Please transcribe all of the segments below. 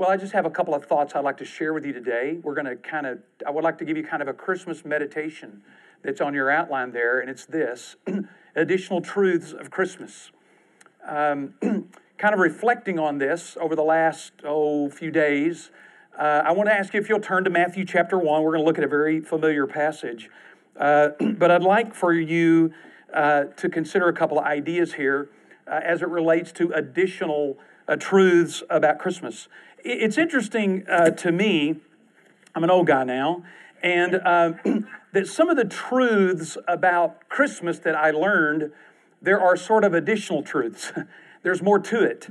Well, I just have a couple of thoughts I'd like to share with you today. We're going to kind of, I would like to give you kind of a Christmas meditation that's on your outline there, and it's this additional truths of Christmas. Um, kind of reflecting on this over the last, oh, few days, uh, I want to ask you if you'll turn to Matthew chapter 1. We're going to look at a very familiar passage. Uh, but I'd like for you uh, to consider a couple of ideas here uh, as it relates to additional uh, truths about Christmas. It's interesting uh, to me, I'm an old guy now, and uh, that some of the truths about Christmas that I learned, there are sort of additional truths. There's more to it.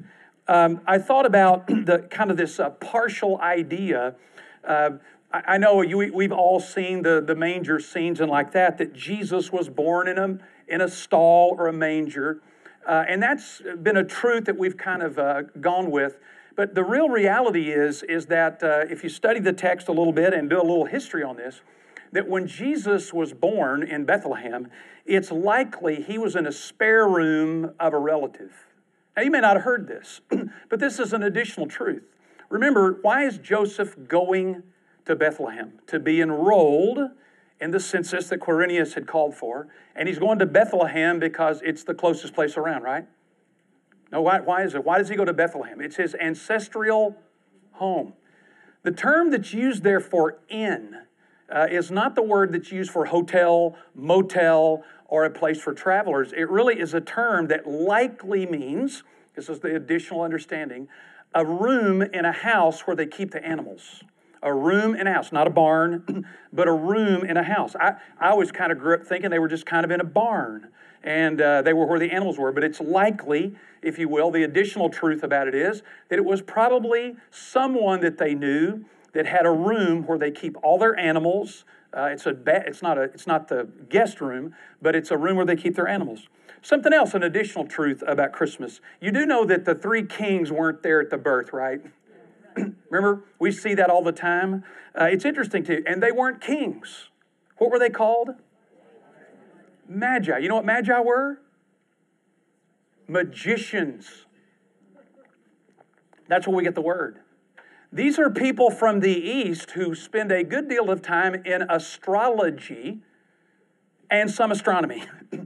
Um, I thought about the kind of this uh, partial idea. Uh, I, I, know you, we've all seen the, the manger scenes and like that, that Jesus was born in a, in a stall or a manger. Uh, and that's been a truth that we've kind of uh, gone with. But the real reality is, is that uh, if you study the text a little bit and do a little history on this, that when Jesus was born in Bethlehem, it's likely he was in a spare room of a relative. Now, you may not have heard this, but this is an additional truth. Remember, why is Joseph going to Bethlehem? To be enrolled in the census that Quirinius had called for. And he's going to Bethlehem because it's the closest place around, right? No, why, why is it? Why does he go to Bethlehem? It's his ancestral home. The term that's used there for inn uh, is not the word that's used for hotel, motel, or a place for travelers. It really is a term that likely means, this is the additional understanding, a room in a house where they keep the animals. A room in a house, not a barn, but a room in a house. I, I always kind of grew up thinking they were just kind of in a barn and uh, they were where the animals were. But it's likely, if you will, the additional truth about it is that it was probably someone that they knew that had a room where they keep all their animals. Uh, it's a ba- it's not a it's not the guest room, but it's a room where they keep their animals. Something else, an additional truth about Christmas. You do know that the three kings weren't there at the birth, right? Remember, we see that all the time. Uh, it's interesting too, and they weren't kings. What were they called? Magi. You know what magi were? Magicians. That's where we get the word. These are people from the East who spend a good deal of time in astrology and some astronomy.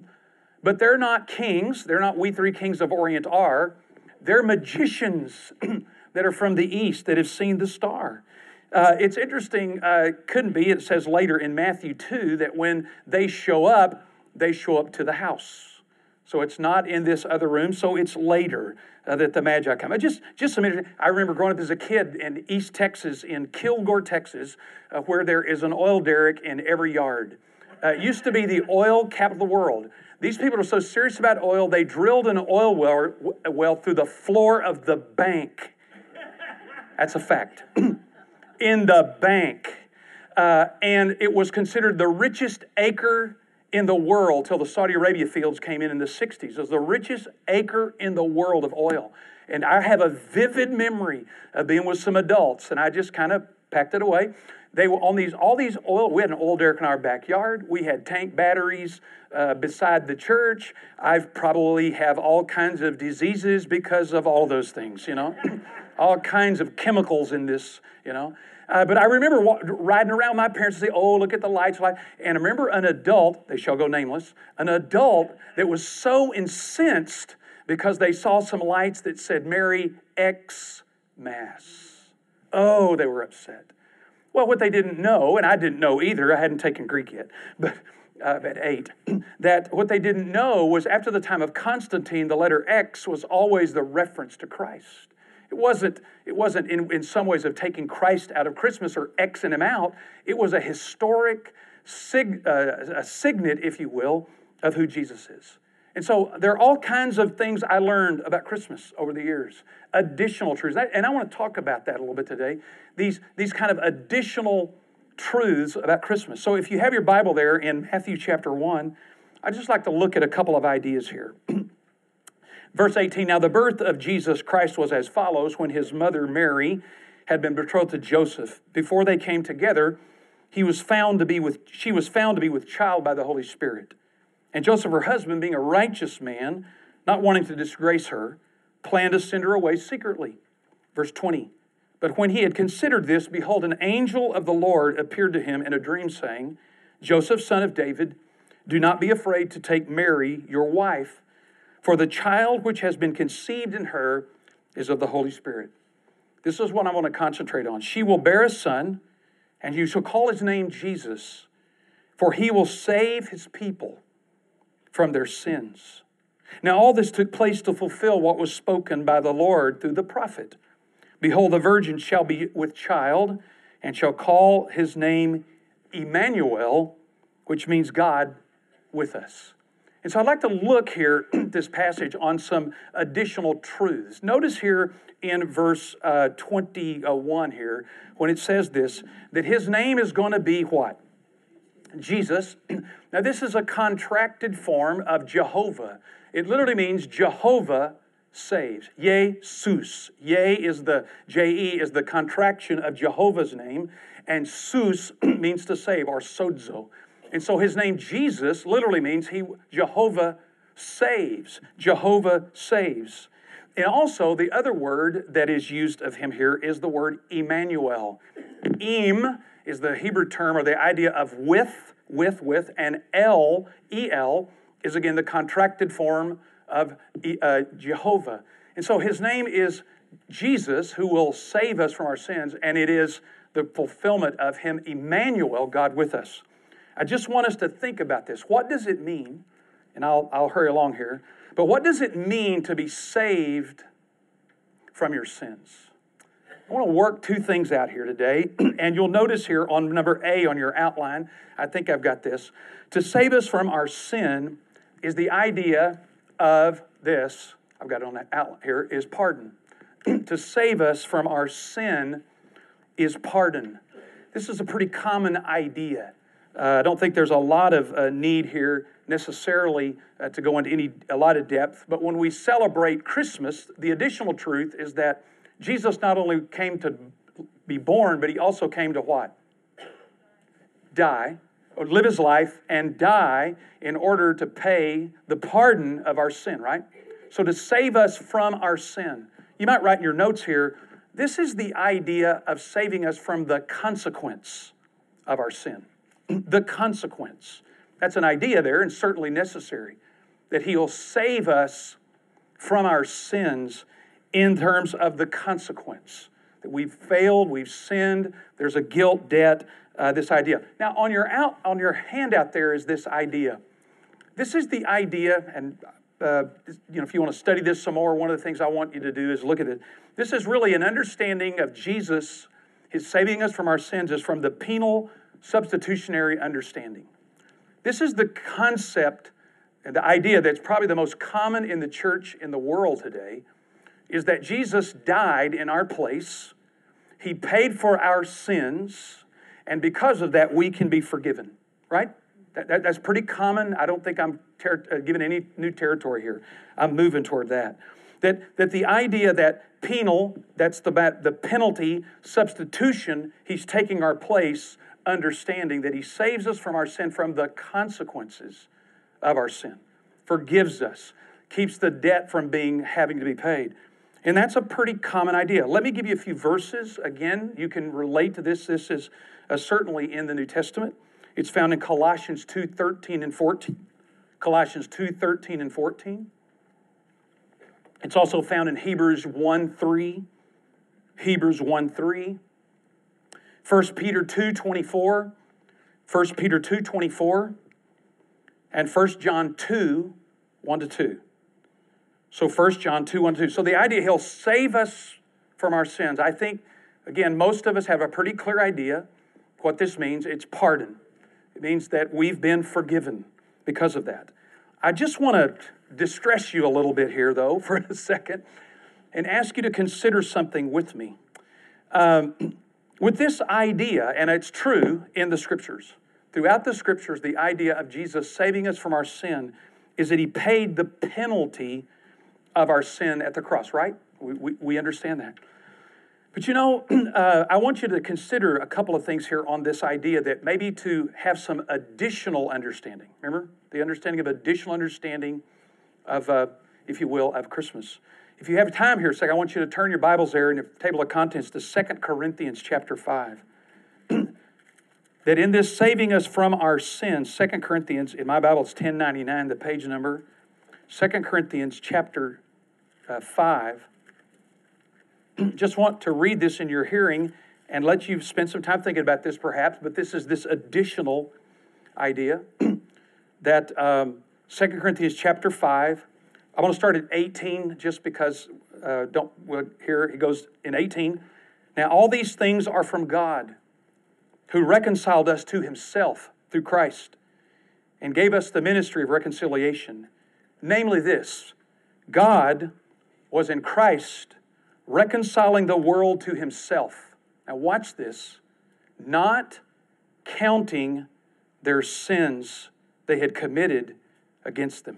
but they're not kings. They're not we three kings of Orient are. They're magicians that are from the East that have seen the star. Uh, it's interesting, uh, couldn't be, it says later in Matthew 2 that when they show up, they show up to the house. So it's not in this other room, so it's later uh, that the Magi come. just, just a minute. I remember growing up as a kid in East Texas, in Kilgore, Texas, uh, where there is an oil derrick in every yard. Uh, it used to be the oil capital of the world. These people are so serious about oil, they drilled an oil well, well through the floor of the bank. That's a fact. in the bank. Uh, and it was considered the richest acre in the world till the Saudi Arabia fields came in in the 60s. It was the richest acre in the world of oil. And I have a vivid memory of being with some adults, and I just kind of packed it away. They were on these, all these oil. We had an oil derrick in our backyard. We had tank batteries uh, beside the church. I probably have all kinds of diseases because of all those things, you know, all kinds of chemicals in this, you know. Uh, but I remember wa- riding around my parents and say, Oh, look at the lights. Light. And I remember an adult, they shall go nameless, an adult that was so incensed because they saw some lights that said "Merry X Mass. Oh, they were upset. Well, what they didn't know, and I didn't know either, I hadn't taken Greek yet, but uh, at eight, that what they didn't know was after the time of Constantine, the letter X was always the reference to Christ. It wasn't, it wasn't in, in some ways of taking Christ out of Christmas or Xing him out. It was a historic sig, uh, a signet, if you will, of who Jesus is. And so there are all kinds of things I learned about Christmas over the years, additional truths. And I want to talk about that a little bit today. These, these kind of additional truths about Christmas. So if you have your Bible there in Matthew chapter 1, I'd just like to look at a couple of ideas here. Verse 18 Now the birth of Jesus Christ was as follows when his mother Mary had been betrothed to Joseph. Before they came together, he was found to be with, she was found to be with child by the Holy Spirit. And Joseph, her husband, being a righteous man, not wanting to disgrace her, planned to send her away secretly. Verse 20 But when he had considered this, behold, an angel of the Lord appeared to him in a dream, saying, Joseph, son of David, do not be afraid to take Mary, your wife, for the child which has been conceived in her is of the Holy Spirit. This is what I want to concentrate on. She will bear a son, and you shall call his name Jesus, for he will save his people from their sins. Now, all this took place to fulfill what was spoken by the Lord through the prophet. Behold, the virgin shall be with child and shall call his name Emmanuel, which means God with us. And so I'd like to look here this passage on some additional truths. Notice here in verse uh, 21 here, when it says this, that his name is going to be what? Jesus. Now, this is a contracted form of Jehovah. It literally means Jehovah saves. Jesus. Ye is the J-E is the contraction of Jehovah's name, and sus means to save or sozo. And so his name Jesus literally means he Jehovah saves. Jehovah saves. And also the other word that is used of him here is the word Emmanuel. Em is the Hebrew term or the idea of with, with, with, and El, E-L, is again the contracted form of uh, Jehovah. And so his name is Jesus, who will save us from our sins, and it is the fulfillment of him, Emmanuel, God with us. I just want us to think about this. What does it mean? And I'll, I'll hurry along here. But what does it mean to be saved from your sins? I want to work two things out here today. and you'll notice here on number A on your outline, I think I've got this. To save us from our sin is the idea of this, I've got it on that outline here, is pardon. to save us from our sin is pardon. This is a pretty common idea. Uh, I don't think there's a lot of uh, need here necessarily uh, to go into any a lot of depth, but when we celebrate Christmas, the additional truth is that Jesus not only came to be born, but he also came to what? Die live his life and die in order to pay the pardon of our sin, right? So to save us from our sin. You might write in your notes here, this is the idea of saving us from the consequence of our sin. The consequence. That's an idea there and certainly necessary. That he'll save us from our sins in terms of the consequence. That we've failed, we've sinned, there's a guilt debt uh, this idea. Now, on your out on your handout there is this idea. This is the idea, and uh, you know, if you want to study this some more, one of the things I want you to do is look at it. This is really an understanding of Jesus, his saving us from our sins, is from the penal substitutionary understanding. This is the concept and the idea that's probably the most common in the church in the world today is that Jesus died in our place. He paid for our sins and because of that, we can be forgiven, right? That, that, that's pretty common. I don't think I'm ter- uh, any new territory here. I'm moving toward that. That, that the idea that penal, that's the, the penalty, substitution, he's taking our place, understanding that he saves us from our sin, from the consequences of our sin, forgives us, keeps the debt from being having to be paid. And that's a pretty common idea. Let me give you a few verses. Again, you can relate to this. This is uh, certainly in the New Testament. It's found in Colossians 2 13 and 14. Colossians 2 13 and 14. It's also found in Hebrews 1 3. Hebrews 1 3. 1 Peter 2 24. 1 Peter 2 24. And 1 John 2 1 to 2. So 1 John 2 1 2. So the idea he'll save us from our sins. I think, again, most of us have a pretty clear idea what this means. It's pardon. It means that we've been forgiven because of that. I just want to distress you a little bit here, though, for a second, and ask you to consider something with me. Um, with this idea, and it's true in the scriptures, throughout the scriptures, the idea of Jesus saving us from our sin is that he paid the penalty of our sin at the cross, right? We, we, we understand that. But you know, uh, I want you to consider a couple of things here on this idea that maybe to have some additional understanding. Remember the understanding of additional understanding of, uh, if you will, of Christmas. If you have time here a second, I want you to turn your Bibles there in the table of contents to 2 Corinthians chapter 5. that in this saving us from our sins, 2 Corinthians, in my Bible it's 1099, the page number, 2 Corinthians chapter uh, 5. Just want to read this in your hearing and let you spend some time thinking about this perhaps, but this is this additional idea that um, 2 Corinthians chapter 5, I want to start at 18 just because, uh, don't, well, here he goes in 18. Now, all these things are from God who reconciled us to himself through Christ and gave us the ministry of reconciliation. Namely, this God was in Christ reconciling the world to himself. Now, watch this not counting their sins they had committed against them.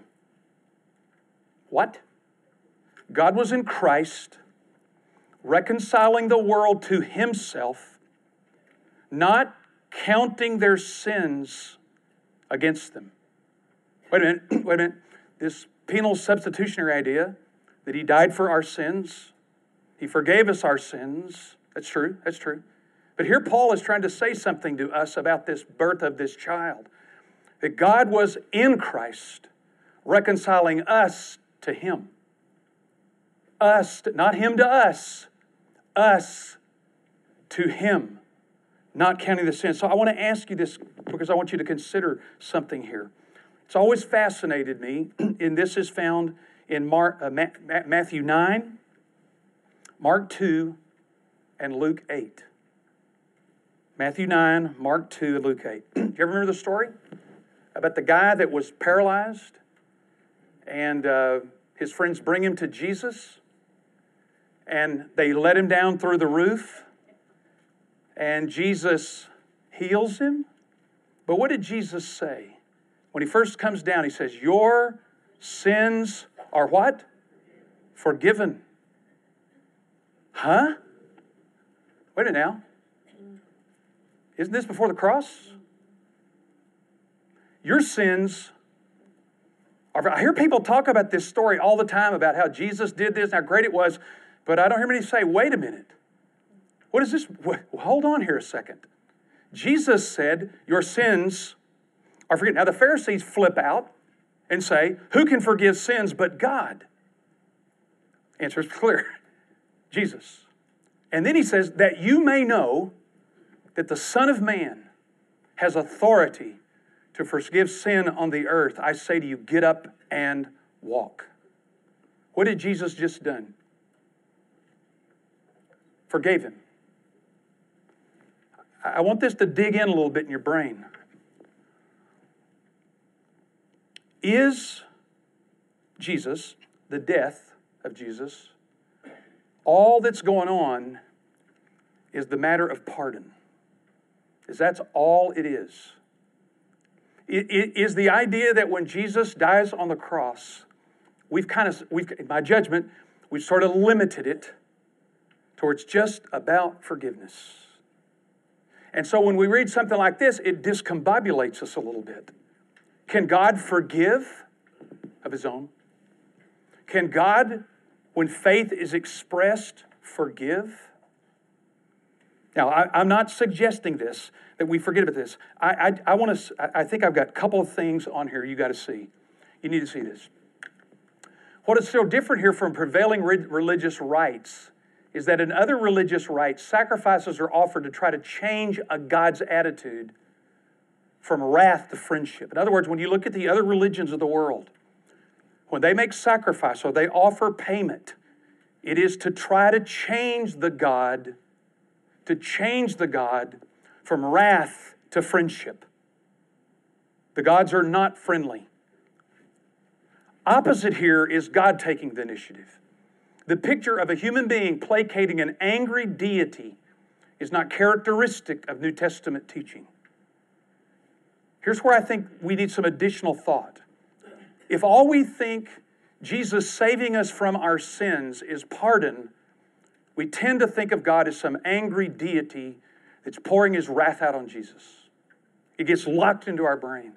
What? God was in Christ reconciling the world to himself not counting their sins against them. Wait a minute, wait a minute. This penal substitutionary idea that he died for our sins, he forgave us our sins. That's true, that's true. But here Paul is trying to say something to us about this birth of this child that God was in Christ reconciling us to him. Us, not him to us, us to him not counting the sin. So I want to ask you this because I want you to consider something here. It's always fascinated me, and this is found in Mark, uh, Matthew 9, Mark 2, and Luke 8. Matthew 9, Mark 2, and Luke 8. Do you ever remember the story about the guy that was paralyzed and uh, his friends bring him to Jesus and they let him down through the roof and Jesus heals him. But what did Jesus say? When he first comes down, he says, Your sins are what? Forgiven. Huh? Wait a minute now. Isn't this before the cross? Your sins. I hear people talk about this story all the time about how Jesus did this, how great it was, but I don't hear many say, wait a minute. What is this? Hold on here a second. Jesus said, Your sins are forgiven. Now, the Pharisees flip out and say, Who can forgive sins but God? Answer is clear Jesus. And then he says, That you may know that the Son of Man has authority to forgive sin on the earth, I say to you, get up and walk. What did Jesus just done? Forgave him. I want this to dig in a little bit in your brain. Is Jesus, the death of Jesus, all that's going on is the matter of pardon? Is that's all it is? Is the idea that when Jesus dies on the cross, we've kind of, we've, in my judgment, we've sort of limited it towards just about forgiveness. And so when we read something like this, it discombobulates us a little bit. Can God forgive of his own? Can God, when faith is expressed, forgive? Now, I, am not suggesting this, that we forget about this. I, I, I want to, I think I've got a couple of things on here you got to see. You need to see this. What is so different here from prevailing religious rites is that in other religious rites, sacrifices are offered to try to change a God's attitude from wrath to friendship. In other words, when you look at the other religions of the world, when they make sacrifice or they offer payment, it is to try to change the God, to change the God from wrath to friendship. The gods are not friendly. Opposite here is God taking the initiative. The picture of a human being placating an angry deity is not characteristic of New Testament teaching. Here's where I think we need some additional thought. If all we think Jesus saving us from our sins is pardon, we tend to think of God as some angry deity that's pouring his wrath out on Jesus. It gets locked into our brain.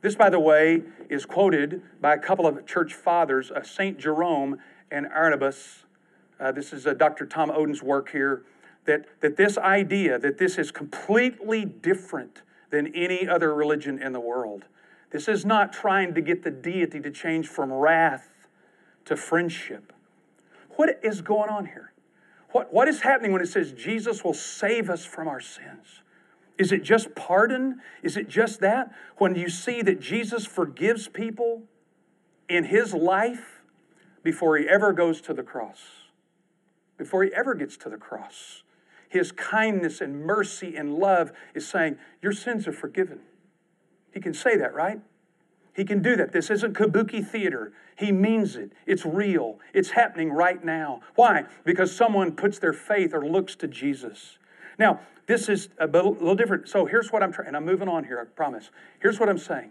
This, by the way, is quoted by a couple of church fathers, uh, St. Jerome and Arnobius. Uh, this is uh, Dr. Tom Oden's work here. That, that this idea that this is completely different than any other religion in the world. This is not trying to get the deity to change from wrath to friendship. What is going on here? What, what is happening when it says Jesus will save us from our sins? Is it just pardon? Is it just that? When you see that Jesus forgives people in his life before he ever goes to the cross, before he ever gets to the cross, his kindness and mercy and love is saying, Your sins are forgiven. He can say that, right? He can do that. This isn't kabuki theater. He means it. It's real. It's happening right now. Why? Because someone puts their faith or looks to Jesus. Now, this is a little different. So here's what I'm trying, and I'm moving on here, I promise. Here's what I'm saying.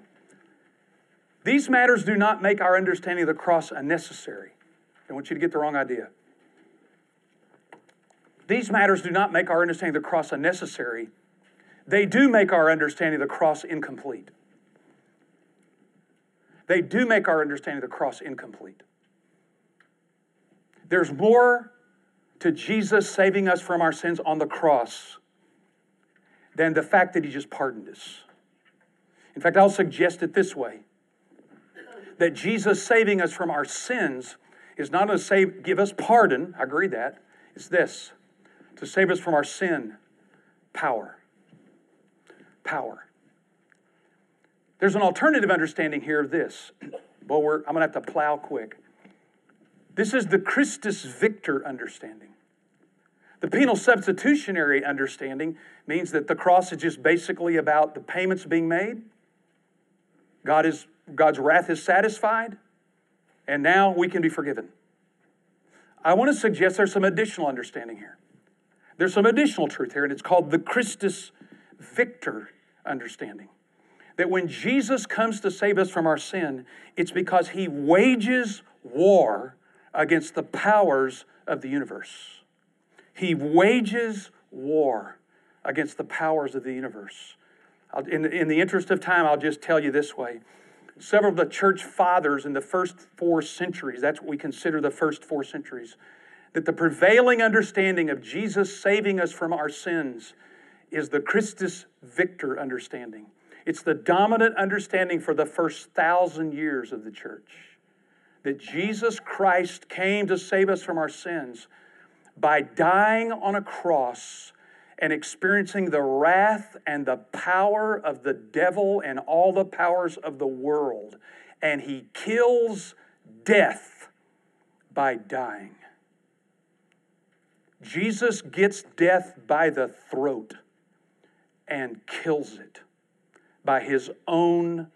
These matters do not make our understanding of the cross unnecessary. I want you to get the wrong idea. These matters do not make our understanding of the cross unnecessary. They do make our understanding of the cross incomplete. They do make our understanding of the cross incomplete. There's more to Jesus saving us from our sins on the cross than the fact that he just pardoned us. In fact, I'll suggest it this way that Jesus saving us from our sins is not to save, give us pardon, I agree that. It's this to save us from our sin, power. Power. There's an alternative understanding here of this. Well, I'm going to have to plow quick. This is the Christus Victor understanding. The penal substitutionary understanding means that the cross is just basically about the payments being made. God is, God's wrath is satisfied, and now we can be forgiven. I want to suggest there's some additional understanding here. There's some additional truth here, and it's called the Christus Victor understanding. That when Jesus comes to save us from our sin, it's because he wages war against the powers of the universe. He wages war against the powers of the universe. In, in the interest of time, I'll just tell you this way. Several of the church fathers in the first four centuries, that's what we consider the first four centuries, that the prevailing understanding of Jesus saving us from our sins is the Christus Victor understanding. It's the dominant understanding for the first thousand years of the church that Jesus Christ came to save us from our sins by dying on a cross and experiencing the wrath and the power of the devil and all the powers of the world. And he kills death by dying. Jesus gets death by the throat and kills it by his own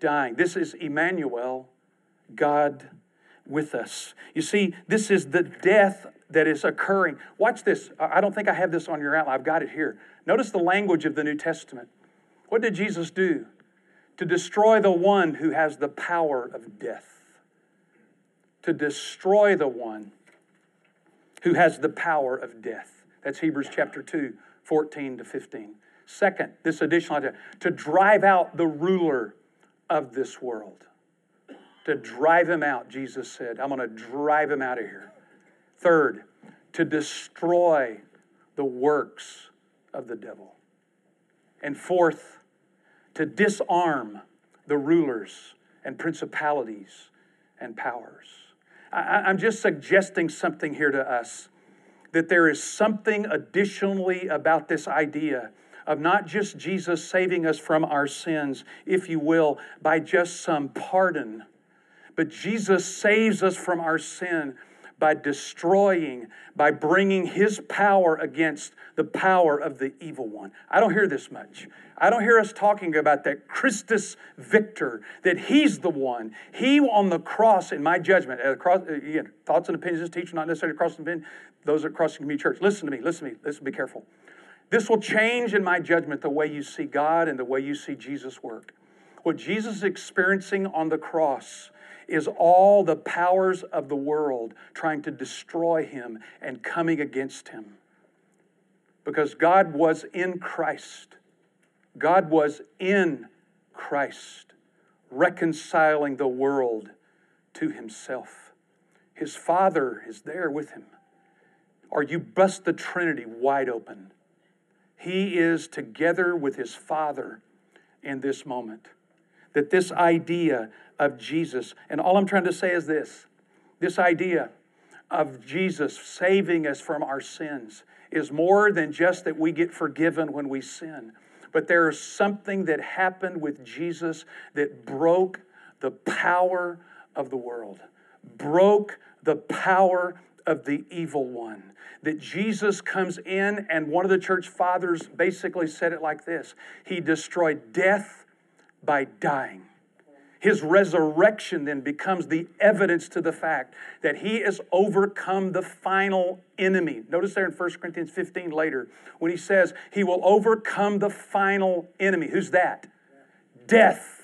dying. This is Emmanuel, God with us. You see, this is the death that is occurring. Watch this. I don't think I have this on your outline. I've got it here. Notice the language of the New Testament. What did Jesus do? To destroy the one who has the power of death. To destroy the one who has the power of death. That's Hebrews chapter 2, 14 to 15. Second, this additional idea to drive out the ruler of this world. To drive him out, Jesus said, I'm going to drive him out of here. Third, to destroy the works of the devil. And fourth, to disarm the rulers and principalities and powers. I, am just suggesting something here to us that there is something additionally about this idea of not just Jesus saving us from our sins, if you will, by just some pardon, but Jesus saves us from our sin by destroying, by bringing his power against the power of the evil one. I don't hear this much. I don't hear us talking about that Christus Victor, that he's the one. He on the cross, in my judgment, uh, across, uh, again, thoughts and opinions of teacher, not necessarily cross and opinion, those at Crossings Community Church. Listen to me, listen to me, listen, be careful. This will change in my judgment the way you see God and the way you see Jesus work. What Jesus is experiencing on the cross is all the powers of the world trying to destroy him and coming against him. Because God was in Christ. God was in Christ, reconciling the world to himself. His Father is there with him. Or you bust the Trinity wide open. He is together with his Father in this moment. That this idea of Jesus, and all I'm trying to say is this this idea of Jesus saving us from our sins is more than just that we get forgiven when we sin. But there is something that happened with Jesus that broke the power of the world, broke the power of the evil one. That Jesus comes in, and one of the church fathers basically said it like this He destroyed death by dying. His resurrection then becomes the evidence to the fact that he has overcome the final enemy. Notice there in 1 Corinthians 15 later, when he says he will overcome the final enemy. Who's that? Death.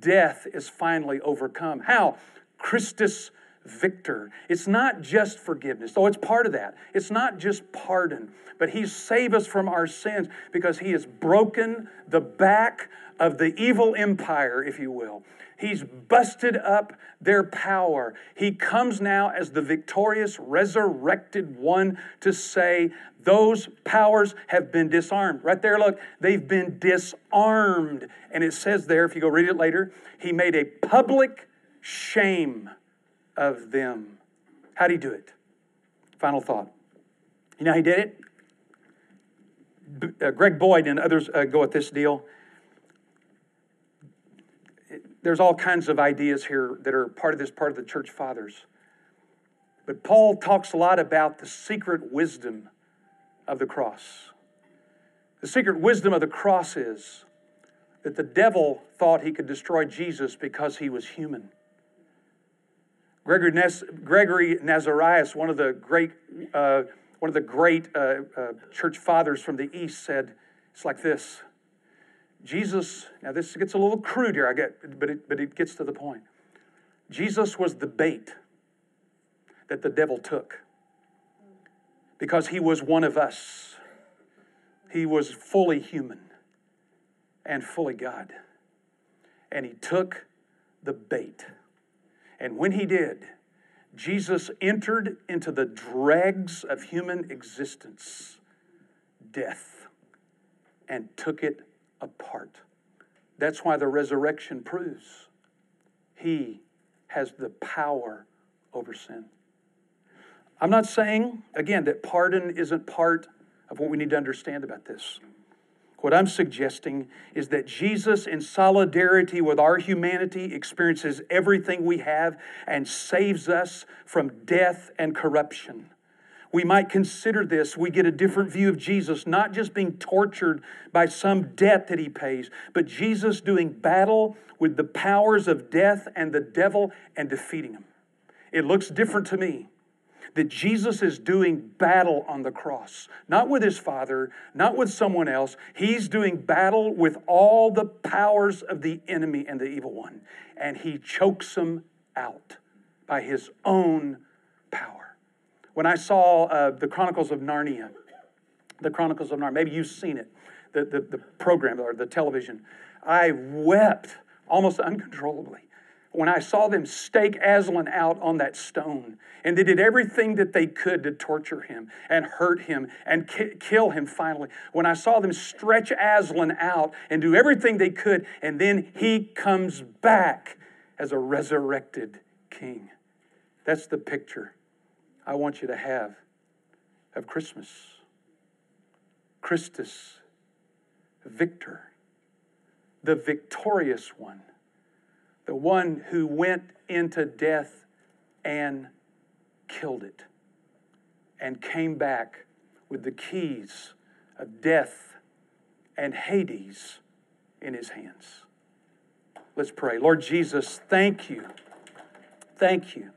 Death is finally overcome. How? Christus victor. It's not just forgiveness, though it's part of that. It's not just pardon, but He saved us from our sins because He has broken the back of the evil empire, if you will. He's busted up their power. He comes now as the victorious, resurrected one to say, Those powers have been disarmed. Right there, look, they've been disarmed. And it says there, if you go read it later, He made a public shame of them. How did He do it? Final thought. You know He did it? Uh, Greg Boyd and others uh, go at this deal there's all kinds of ideas here that are part of this part of the church fathers. But Paul talks a lot about the secret wisdom of the cross. The secret wisdom of the cross is that the devil thought he could destroy Jesus because he was human. Gregory, Gregory Nazianzus, one of the great, uh, one of the great uh, uh, church fathers from the East, said, "It's like this: Jesus, now this gets a little crude here, I get, but it, but it gets to the point. Jesus was the bait that the devil took because he was one of us. He was fully human and fully God. And he took the bait. And when he did, Jesus entered into the dregs of human existence, death, and took it apart. That's why the resurrection proves he has the power over sin. I'm not saying, again, that pardon isn't part of what we need to understand about this. What I'm suggesting is that Jesus, in solidarity with our humanity, experiences everything we have and saves us from death and corruption we might consider this. We get a different view of Jesus, not just being tortured by some debt that he pays, but Jesus doing battle with the powers of death and the devil and defeating them. It looks different to me that Jesus is doing battle on the cross, not with his Father, not with someone else. He's doing battle with all the powers of the enemy and the evil one, and he chokes them out by his own power. When I saw uh, the Chronicles of Narnia, the Chronicles of Narnia, maybe you've seen it, the, the, the program or the television, I wept almost uncontrollably when I saw them stake Aslan out on that stone. And they did everything that they could to torture him and hurt him and ki- kill him finally. When I saw them stretch Aslan out and do everything they could, and then he comes back as a resurrected king. That's the picture I want you to have of Christmas. Christus, victor, the victorious one, the one who went into death and killed it and came back with the keys of death and Hades in his hands. Let's pray. Lord Jesus, thank you. Thank you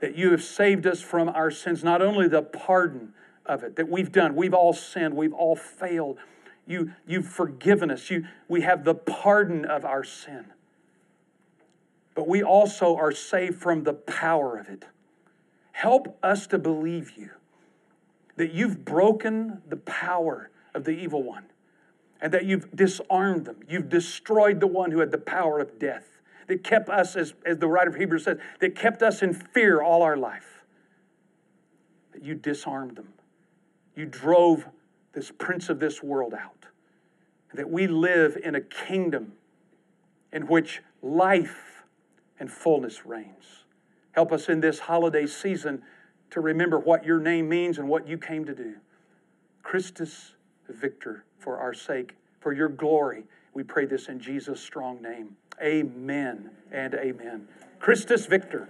that you have saved us from our sins, not only the pardon of it that we've done, we've all sinned, we've all failed. You, you've forgiven us. You, we have the pardon of our sin. But we also are saved from the power of it. Help us to believe you that you've broken the power of the evil one and that you've disarmed them. You've destroyed the one who had the power of death that kept us, as, as the writer of Hebrews says, that kept us in fear all our life. That you disarmed them. You drove this prince of this world out. That we live in a kingdom in which life and fullness reigns. Help us in this holiday season to remember what your name means and what you came to do. Christus Victor, for our sake, for your glory. We pray this in Jesus' strong name. Amen and amen. Christus Victor.